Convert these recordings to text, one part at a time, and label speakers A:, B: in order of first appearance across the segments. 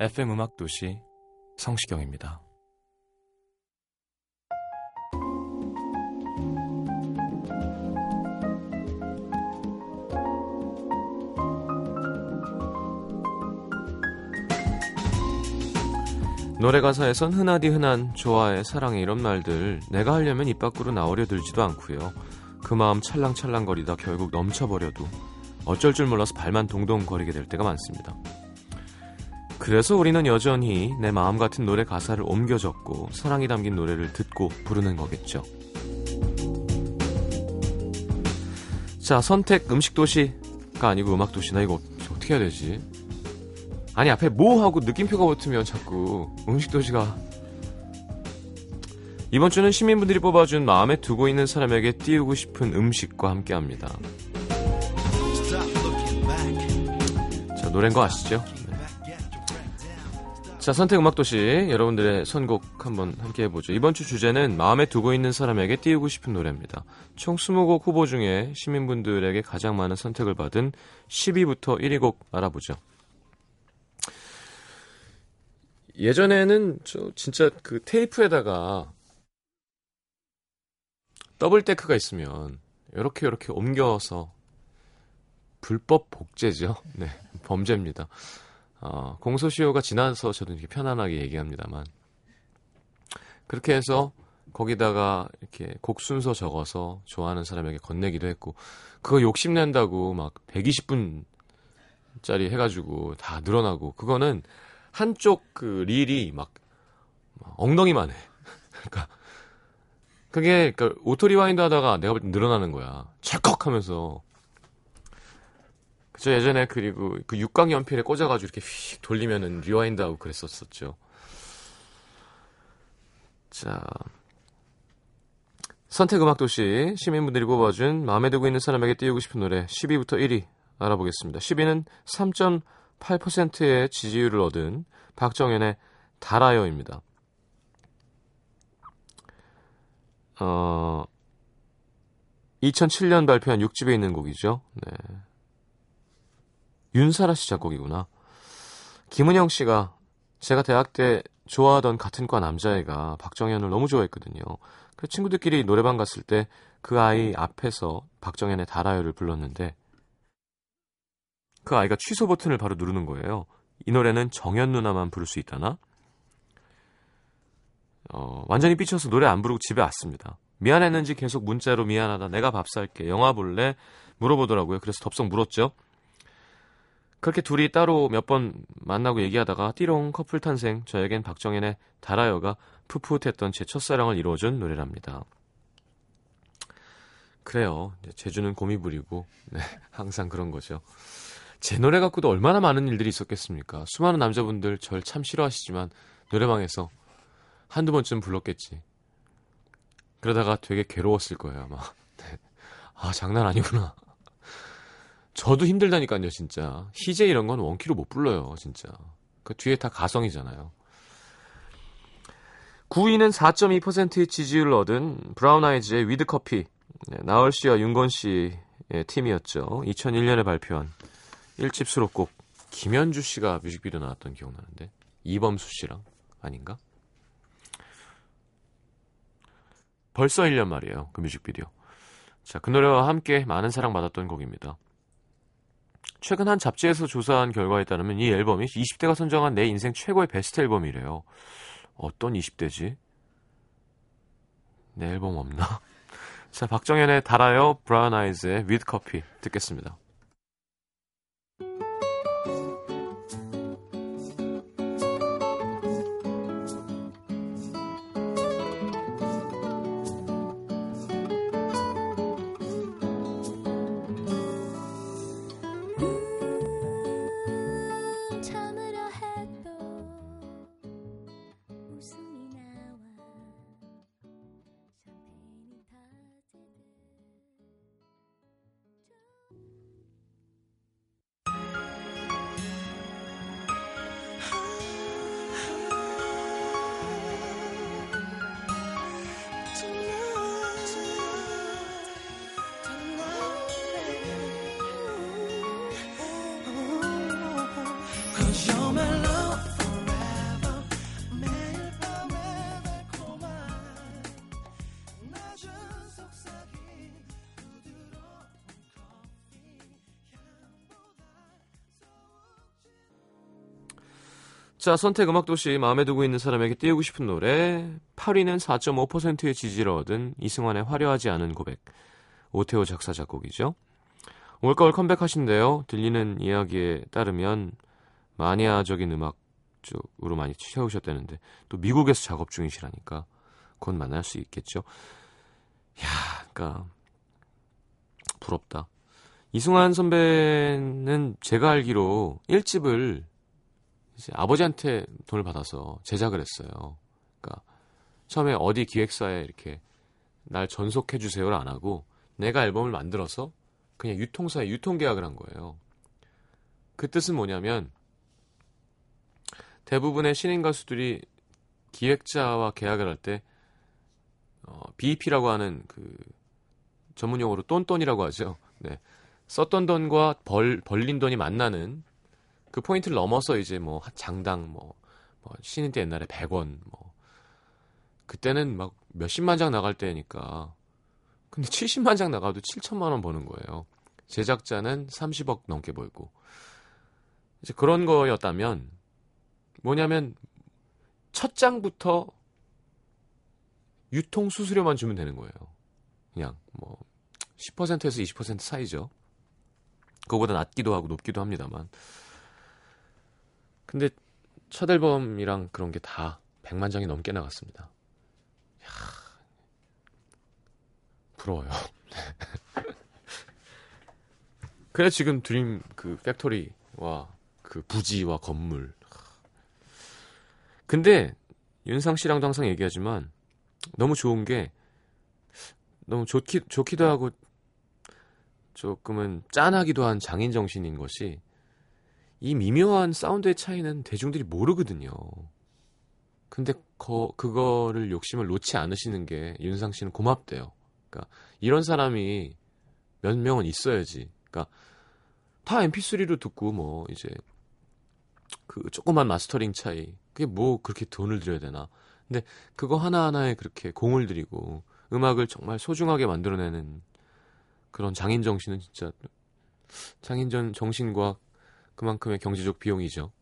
A: FM 음악 도시 성시경입니다. 노래 가사에선 흔하디 흔한 좋아해, 사랑해 이런 말들 내가 하려면 입 밖으로 나오려 들지도 않고요. 그 마음 찰랑찰랑거리다 결국 넘쳐버려도 어쩔 줄 몰라서 발만 동동 거리게 될 때가 많습니다. 그래서 우리는 여전히 내 마음 같은 노래 가사를 옮겨 적고 사랑이 담긴 노래를 듣고 부르는 거겠죠. 자, 선택 음식 도시가 아니고 음악 도시나 이거 어떻게 해야 되지? 아니, 앞에 뭐 하고 느낌표가 붙으면 자꾸 음식 도시가. 이번 주는 시민분들이 뽑아준 마음에 두고 있는 사람에게 띄우고 싶은 음식과 함께 합니다. 자, 노래인 거 아시죠? 자, 선택 음악 도시 여러분들의 선곡 한번 함께 해보죠. 이번 주 주제는 마음에 두고 있는 사람에게 띄우고 싶은 노래입니다. 총 20곡 후보 중에 시민분들에게 가장 많은 선택을 받은 10위부터 1위 곡 알아보죠. 예전에는 저 진짜 그 테이프에다가 더블 데크가 있으면 이렇게 이렇게 옮겨서 불법 복제죠. 네, 범죄입니다. 어, 공소시효가 지나서 저도 이렇게 편안하게 얘기합니다만 그렇게 해서 거기다가 이렇게 곡 순서 적어서 좋아하는 사람에게 건네기도 했고 그거 욕심낸다고 막 120분짜리 해가지고 다 늘어나고 그거는 한쪽 그 릴이 막 엉덩이만 해. 그러니까 그게 그러니까 auto rewind 하다가 내가 늘어나는 거야. 찰컥 하면서 저 예전에 그리고 그 육각 연필에 꽂아가지고 이렇게 휙 돌리면은 rewind하고 그랬었었죠. 자. 선택 음악 도시 시민분들이 뽑아준 마음에 들고 있는 사람에게 띄우고 싶은 노래 10위부터 1위 알아보겠습니다. 10위는 3.8%의 지지율을 얻은 박정현의 달아요입니다. 어, 2007년 발표한 6집에 있는 곡이죠. 네. 윤사라 씨 작곡이구나. 김은영 씨가 제가 대학 때 좋아하던 같은 과 남자애가 박정현을 너무 좋아했거든요. 그 친구들끼리 노래방 갔을 때 그 아이 앞에서 박정현의 달아요를 불렀는데 그 아이가 취소 버튼을 바로 누르는 거예요. 이 노래는 정현 누나만 부를 수 있다나? 어, 완전히 삐쳐서 노래 안 부르고 집에 왔습니다. 미안했는지 계속 문자로 미안하다. 내가 밥 살게. 영화 볼래? 물어보더라고요. 그래서 덥석 물었죠. 그렇게 둘이 따로 몇 번 만나고 얘기하다가 띠롱 커플 탄생 저에겐 박정현의 달아요가 풋풋했던 제 첫사랑을 이루어준 노래랍니다. 그래요. 제주는 곰이 부리고 네, 항상 그런 거죠. 제 노래 갖고도 얼마나 많은 일들이 있었겠습니까? 수많은 남자분들 절 참 싫어하시지만 노래방에서 한두 번쯤 불렀겠지. 그러다가 되게 괴로웠을 거예요, 아마. 네. 아, 장난 아니구나. 저도 힘들다니까요, 진짜. 희재 이런 건 원키로 못 불러요, 진짜. 그 뒤에 다 가성이잖아요. 9위는 4.2%의 지지율을 얻은 브라운 아이즈의 With Coffee. 네, 나얼 씨와 윤건 씨의 팀이었죠. 2001년에 발표한 1집 수록곡. 김현주 씨가 뮤직비디오 나왔던 기억나는데. 이범수 씨랑 아닌가? 벌써 1년 말이에요. 그 뮤직비디오. 자, 그 노래와 함께 많은 사랑 받았던 곡입니다. 최근 한 잡지에서 조사한 결과에 따르면 이 앨범이 20대가 선정한 내 인생 최고의 베스트 앨범이래요. 어떤 20대지? 내 앨범 없나? 자, 박정현의 달아요, 브라운 아이즈의 위드 커피 듣겠습니다. 자, 선택 음악 도시 마음에 두고 있는 사람에게 띄우고 싶은 노래 8위는 4.5%의 지지를 얻은 이승환의 화려하지 않은 고백 오태호 작사 작곡이죠. 올가을 컴백하신데요. 들리는 이야기에 따르면 마니아적인 음악 쪽으로 많이 채우셨다는데 또 미국에서 작업 중이시라니까 곧 만날 수 있겠죠. 야, 그러니까 부럽다. 이승환 선배는 제가 알기로 1집을 이제 아버지한테 돈을 받아서 제작을 했어요. 그러니까 처음에 어디 기획사에 이렇게 날 전속해 주세요를 안 하고 내가 앨범을 만들어서 그냥 유통사에 유통 계약을 한 거예요. 그 뜻은 뭐냐면 대부분의 신인 가수들이 기획자와 계약을 할때 어, BEP라고 하는 그 전문 용어로 똔똔이라고 하죠. 네. 썼던 돈과 벌 벌린 돈이 만나는 그 포인트를 넘어서 이제 뭐 장당 뭐, 뭐 신인 때 옛날에 100원 뭐 그때는 막 몇십만 장 나갈 때니까 근데 70만 장 나가도 7천만 원 버는 거예요. 제작자는 30억 넘게 벌고 이제 그런 거였다면 뭐냐면 첫 장부터 유통 수수료만 주면 되는 거예요. 그냥 뭐 10%에서 20% 사이죠. 그거보다 낮기도 하고 높기도 합니다만. 근데 첫 앨범이랑 그런 게 다 100만 장이 넘게 나갔습니다. 야 부러워요. 그래 지금 Dream 그 Factory와 그 부지와 건물. 근데 윤상 씨랑도 항상 얘기하지만 너무 좋은 게 너무 좋기 좋기도 하고 조금은 짠하기도 한 장인 정신인 것이 이 미묘한 사운드의 차이는 대중들이 모르거든요. 근데 거, 그거를 욕심을 놓지 않으시는 게 윤상 씨는 고맙대요. 그러니까 이런 사람이 몇 명은 있어야지. 그러니까 다 MP3로 듣고 뭐 이제 그 조그만 마스터링 차이 그게 뭐 그렇게 돈을 들여야 되나. 근데 그거 하나하나에 그렇게 공을 들이고 음악을 정말 소중하게 만들어내는 그런 장인 정신은 진짜 장인 전 정신과 그만큼의 경제적 비용이죠.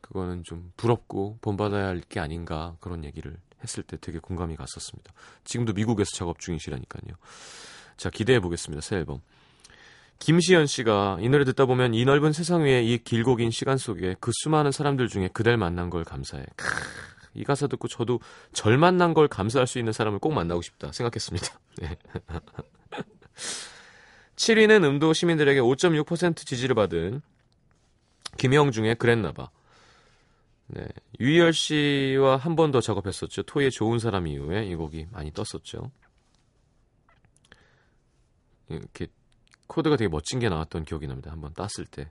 A: 그거는 좀 부럽고 본받아야 할 게 아닌가 그런 얘기를 했을 때 되게 공감이 갔었습니다. 지금도 미국에서 작업 중이시라니까요. 자 기대해 보겠습니다. 새 앨범. 김시연 씨가 이 노래 듣다 보면 이 넓은 세상 위에 이 길고 긴 시간 속에 그 수많은 사람들 중에 그댈 만난 걸 감사해. 크, 이 가사 듣고 저도 절 만난 걸 감사할 수 있는 사람을 꼭 만나고 싶다 생각했습니다. 네. 7위는 음도 시민들에게 5.6% 지지를 받은 김영중의 그랬나봐. 네. 유희열 씨와 한 번 더 작업했었죠. 토이의 좋은 사람 이후에 이 곡이 많이 떴었죠. 이렇게 코드가 되게 멋진 게 나왔던 기억이 납니다. 한번 땄을 때.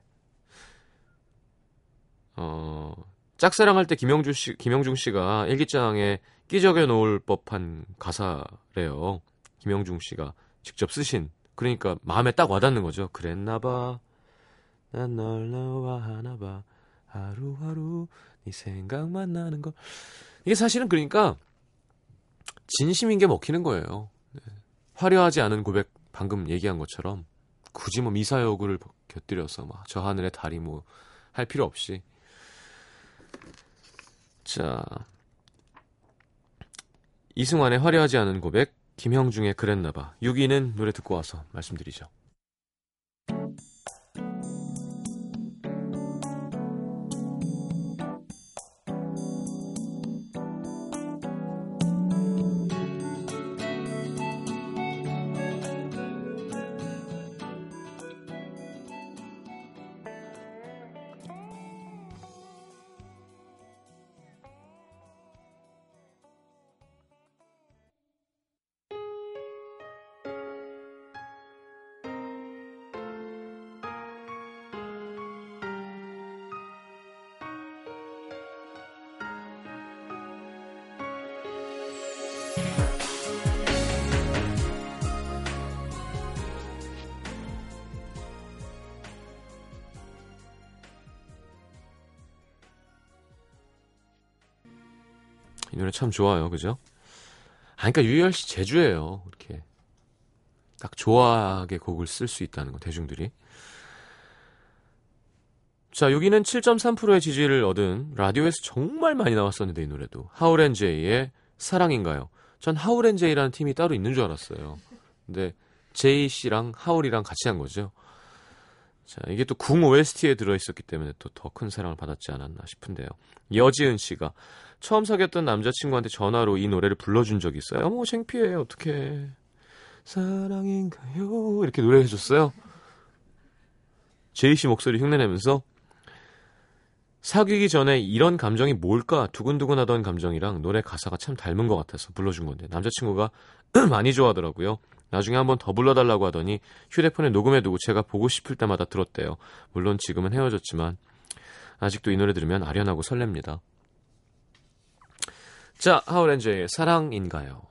A: 어, 짝사랑할 때 김영중 씨, 김영중 씨가 일기장에 끼적여 놓을 법한 가사래요. 김영중 씨가 직접 쓰신. 그러니까 마음에 딱 와닿는 거죠. 그랬나 봐. 난널 좋아하나 봐. 하루하루 네 생각만 나는 거. 이게 사실은 그러니까 진심인 게 먹히는 거예요. 네. 화려하지 않은 고백 방금 얘기한 것처럼 굳이 뭐 미사 여구를 곁들여서 막 저 하늘의 달이 뭐 할 필요 없이 자 이승환의 화려하지 않은 고백 김형중의 그랬나봐. 6위는 노래 듣고 와서 말씀드리죠. 노래 참 좋아요. 그죠? 아, 그러니까 유열 씨 제주예요. 이렇게 딱 좋아하게 곡을 쓸 수 있다는 거 대중들이. 자, 여기는 7.3%의 지지를 얻은 라디오에서 정말 많이 나왔었는데 이 노래도 하울앤제이의 사랑인가요? 전 하울앤제이라는 팀이 따로 있는 줄 알았어요. 근데 제이 씨랑 하울이랑 같이 한 거죠. 자, 이게 또 궁 OST에 들어있었기 때문에 또 더 큰 사랑을 받았지 않았나 싶은데요. 여지은 씨가 처음 사귀었던 남자친구한테 전화로 이 노래를 불러준 적이 있어요. 어머, 창피해, 어떡해. 사랑인가요? 이렇게 노래해줬어요. 제이 씨 목소리 흉내내면서 사귀기 전에 이런 감정이 뭘까 두근두근 하던 감정이랑 노래 가사가 참 닮은 것 같아서 불러준 건데 남자친구가 많이 좋아하더라고요. 나중에 한번 더 불러달라고 하더니 휴대폰에 녹음해두고 제가 보고 싶을 때마다 들었대요. 물론 지금은 헤어졌지만 아직도 이 노래 들으면 아련하고 설렙니다. 자, 하울앤제의 사랑인가요?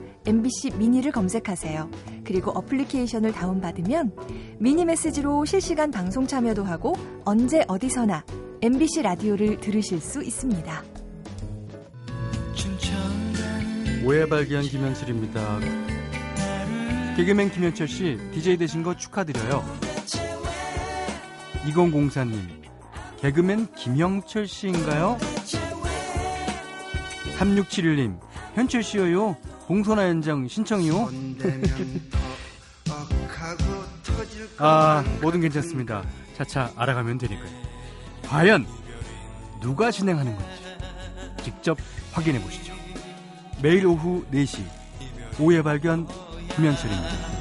B: MBC 미니를 검색하세요. 그리고 어플리케이션을 다운받으면 미니 메시지로 실시간 방송 참여도 하고 언제 어디서나 MBC 라디오를 들으실 수 있습니다.
C: 오해 발견 김현철입니다. 개그맨 김현철 씨, DJ 되신 거 축하드려요. 2004님, 개그맨 김영철 씨인가요? 3671님, 현철 씨요. 공소나 현장 신청이요. 아, 뭐든 괜찮습니다. 차차 알아가면 되니까요. 과연 누가 진행하는 건지 직접 확인해 보시죠. 매일 오후 4시 오해 발견 김현철입니다.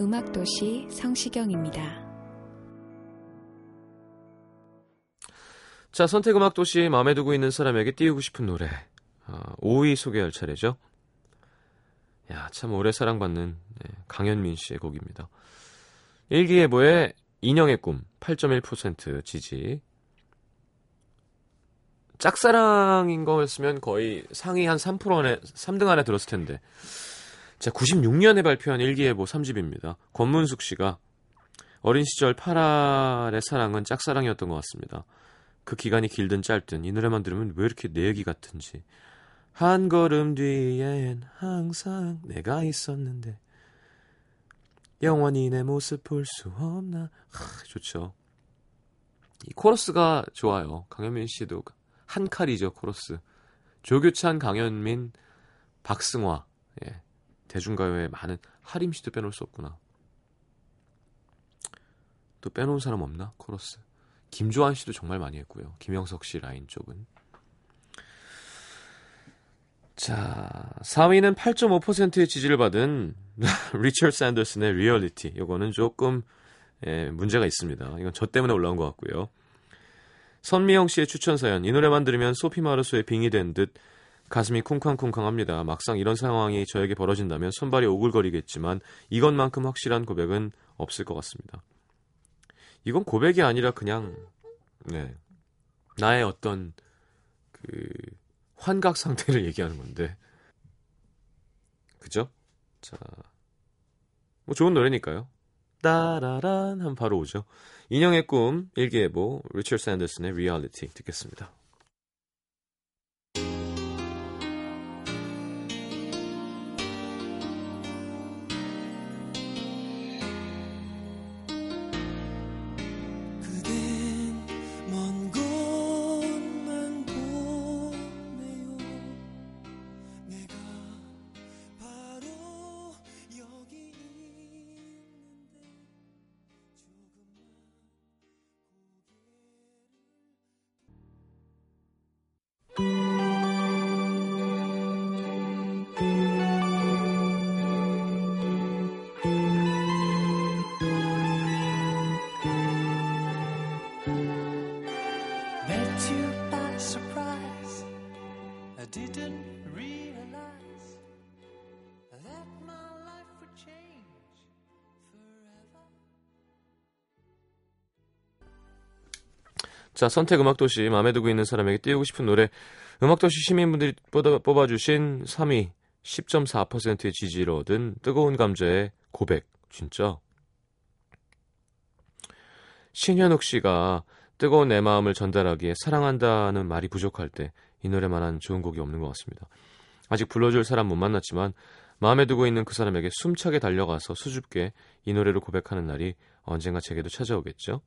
D: 음악도시 성시경입니다.
A: 자, 선택 음악 도시 마음에 두고 있는 사람에게 띄우고 싶은 노래. 아, 5위 소개할 차례죠. 야, 참 오래 사랑받는 네, 강현민 씨의 곡입니다. 일기예보의 인형의 꿈 8.1% 지지. 짝사랑인 거였으면 거의 상위 한 3% 안에 3등 안에 들었을 텐데. 자, 96년에 발표한 일기예보 3집입니다. 권문숙 씨가 어린 시절 8알의 사랑은 짝사랑이었던 것 같습니다. 그 기간이 길든 짧든 이 노래만 들으면 왜 이렇게 내 얘기 같은지. 한 걸음 뒤엔 항상 내가 있었는데 영원히 내 모습 볼 수 없나. 하, 좋죠. 이 코러스가 좋아요. 강현민 씨도 한 칼이죠, 코러스. 조규찬, 강현민, 박승화. 예. 대중가요에 많은 하림 씨도 빼놓을 수 없구나. 또 빼놓은 사람 없나? 코러스. 김조한 씨도 정말 많이 했고요. 김영석 씨 라인 쪽은. 자, 4위는 8.5%의 지지를 받은 리처드 샌더슨의 리얼리티. 이거는 조금 예, 문제가 있습니다. 이건 저 때문에 올라온 것 같고요. 선미영 씨의 추천 사연. 이 노래만 들으면 소피 마르소의 빙이 된 듯 가슴이 쿵쾅쿵쾅합니다. 막상 이런 상황이 저에게 벌어진다면 손발이 오글거리겠지만 이것만큼 확실한 고백은 없을 것 같습니다. 이건 고백이 아니라 그냥 네, 나의 어떤 그 환각 상태를 얘기하는 건데 그죠? 자, 뭐 좋은 노래니까요. 따라란 하면 바로 오죠. 인형의 꿈 일기예보 리처드 샌더슨의 리얼리티 듣겠습니다. 자, 선택 음악도시 마음에 두고 있는 사람에게 띄우고 싶은 노래 음악도시 시민분들이 뽑아, 뽑아 주신 3위 10.4%의 지지를 얻은 뜨거운 감자의 고백 진짜 신현욱 씨가 뜨거운 내 마음을 전달하기에 사랑한다는 말이 부족할 때 이 노래만한 좋은 곡이 없는 것 같습니다. 아직 불러줄 사람 못 만났지만 마음에 두고 있는 그 사람에게 숨차게 달려가서 수줍게 이 노래를 고백하는 날이 언젠가 제게도 찾아오겠죠.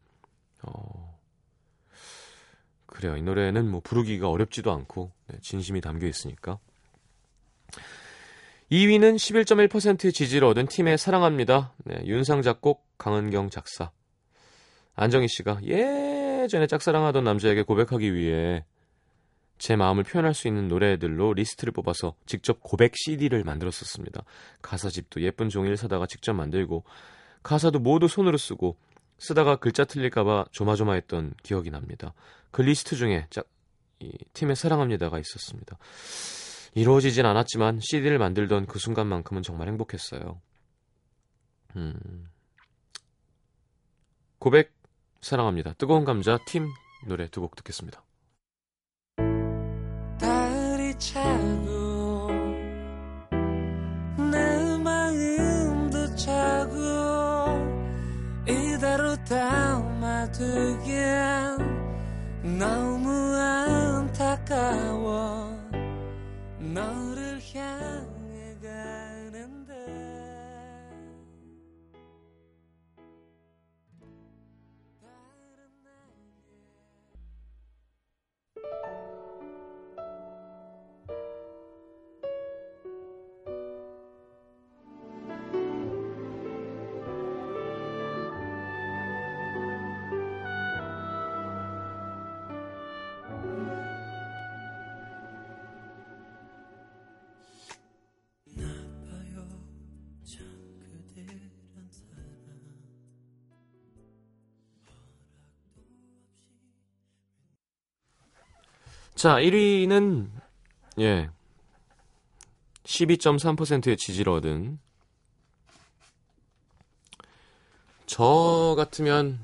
A: 어... 그래요. 이 노래는 뭐 부르기가 어렵지도 않고 네, 진심이 담겨 있으니까. 2위는 11.1%의 지지를 얻은 팀의 사랑합니다. 네, 윤상 작곡, 강은경 작사. 안정희 씨가 예전에 짝사랑하던 남자에게 고백하기 위해 제 마음을 표현할 수 있는 노래들로 리스트를 뽑아서 직접 고백 CD를 만들었었습니다. 가사집도 예쁜 종이를 사다가 직접 만들고 가사도 모두 손으로 쓰고 쓰다가 글자 틀릴까봐 조마조마했던 기억이 납니다. 그 리스트 중에 짝, 이 팀의 사랑합니다가 있었습니다. 이루어지진 않았지만 CD를 만들던 그 순간만큼은 정말 행복했어요. 음. 고백 사랑합니다. 뜨거운 감자 팀 노래 두 곡 듣겠습니다.
E: 안타
A: 자, 1위는 예. 12.3%의 지지를 얻은 저 같으면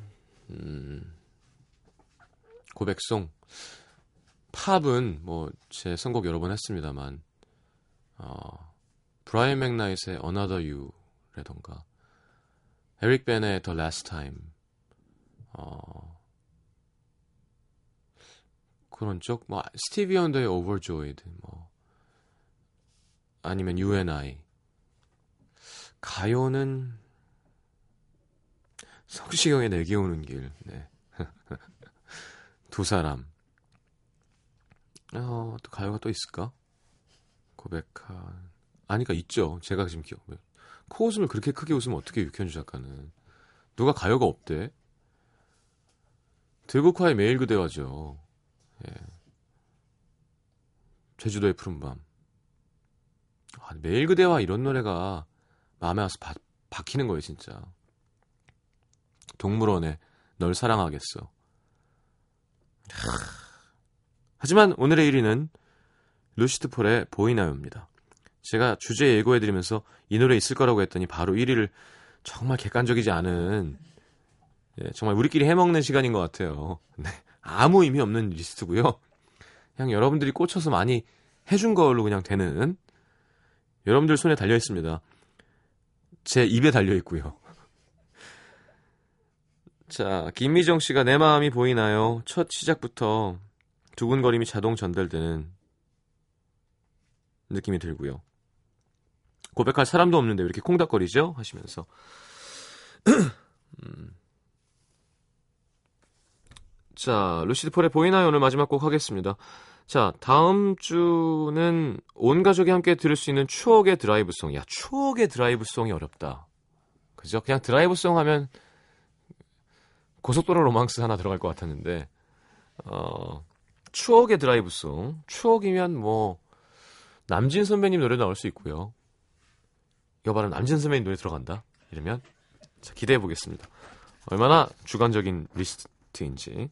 A: 음, 고백송 팝은 뭐 제 선곡 여러 번 했습니다만 어, 브라이언 맥나잇의 Another You라던가 에릭 벤의 The Last Time 어, 그런 쪽, 뭐 스티비 원더의 Overjoyed, 뭐 아니면 You and I 가요는 성시경의 내게 오는 길, 네. 두 사람. 어, 또 가요가 또 있을까? 고백한 아니까 있죠. 제가 지금 기억. 코웃음을 그렇게 크게 웃으면 어떻게 육현주 작가는 누가 가요가 없대? 들국화의 매일 그대와죠. 예. 제주도의 푸른밤. 아, 매일 그대와 이런 노래가 마음에 와서 바, 박히는 거예요, 진짜. 동물원에 널 사랑하겠어. 하... 하지만 오늘의 1위는 루시드 폴의 보이나요입니다. 제가 주제 예고해드리면서 이 노래 있을 거라고 했더니 바로 1위를 정말 객관적이지 않은 예, 정말 우리끼리 해먹는 시간인 것 같아요. 네, 아무 의미 없는 리스트고요. 그냥 여러분들이 꽂혀서 많이 해준 걸로 그냥 되는 여러분들 손에 달려 있습니다. 제 입에 달려 있고요. 자, 김미정 씨가 내 마음이 보이나요? 첫 시작부터 두근거림이 자동 전달되는 느낌이 들고요. 고백할 사람도 없는데 왜 이렇게 콩닥거리죠? 하시면서 음. 자, 루시드 폴의 보이나요? 오늘 마지막 곡 하겠습니다. 자, 다음 주는 온 가족이 함께 들을 수 있는 추억의 드라이브송. 야, 추억의 드라이브송이 어렵다. 그죠? 그냥 드라이브송 하면 고속도로 로망스 하나 들어갈 것 같았는데, 어, 추억의 드라이브송. 추억이면 뭐, 남진 선배님 노래 나올 수 있고요. 여봐라, 남진 선배님 노래 들어간다. 이러면, 자, 기대해 보겠습니다. 얼마나 주관적인 리스트인지.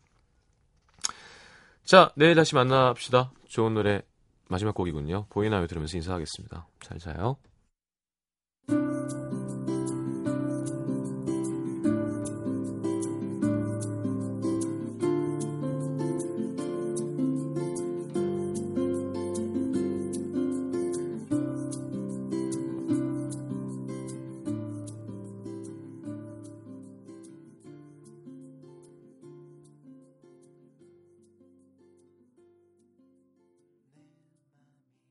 A: 자, 내일 다시 만납시다. 좋은 노래 마지막 곡이군요. 보이나요? 들으면서 인사하겠습니다. 잘 자요.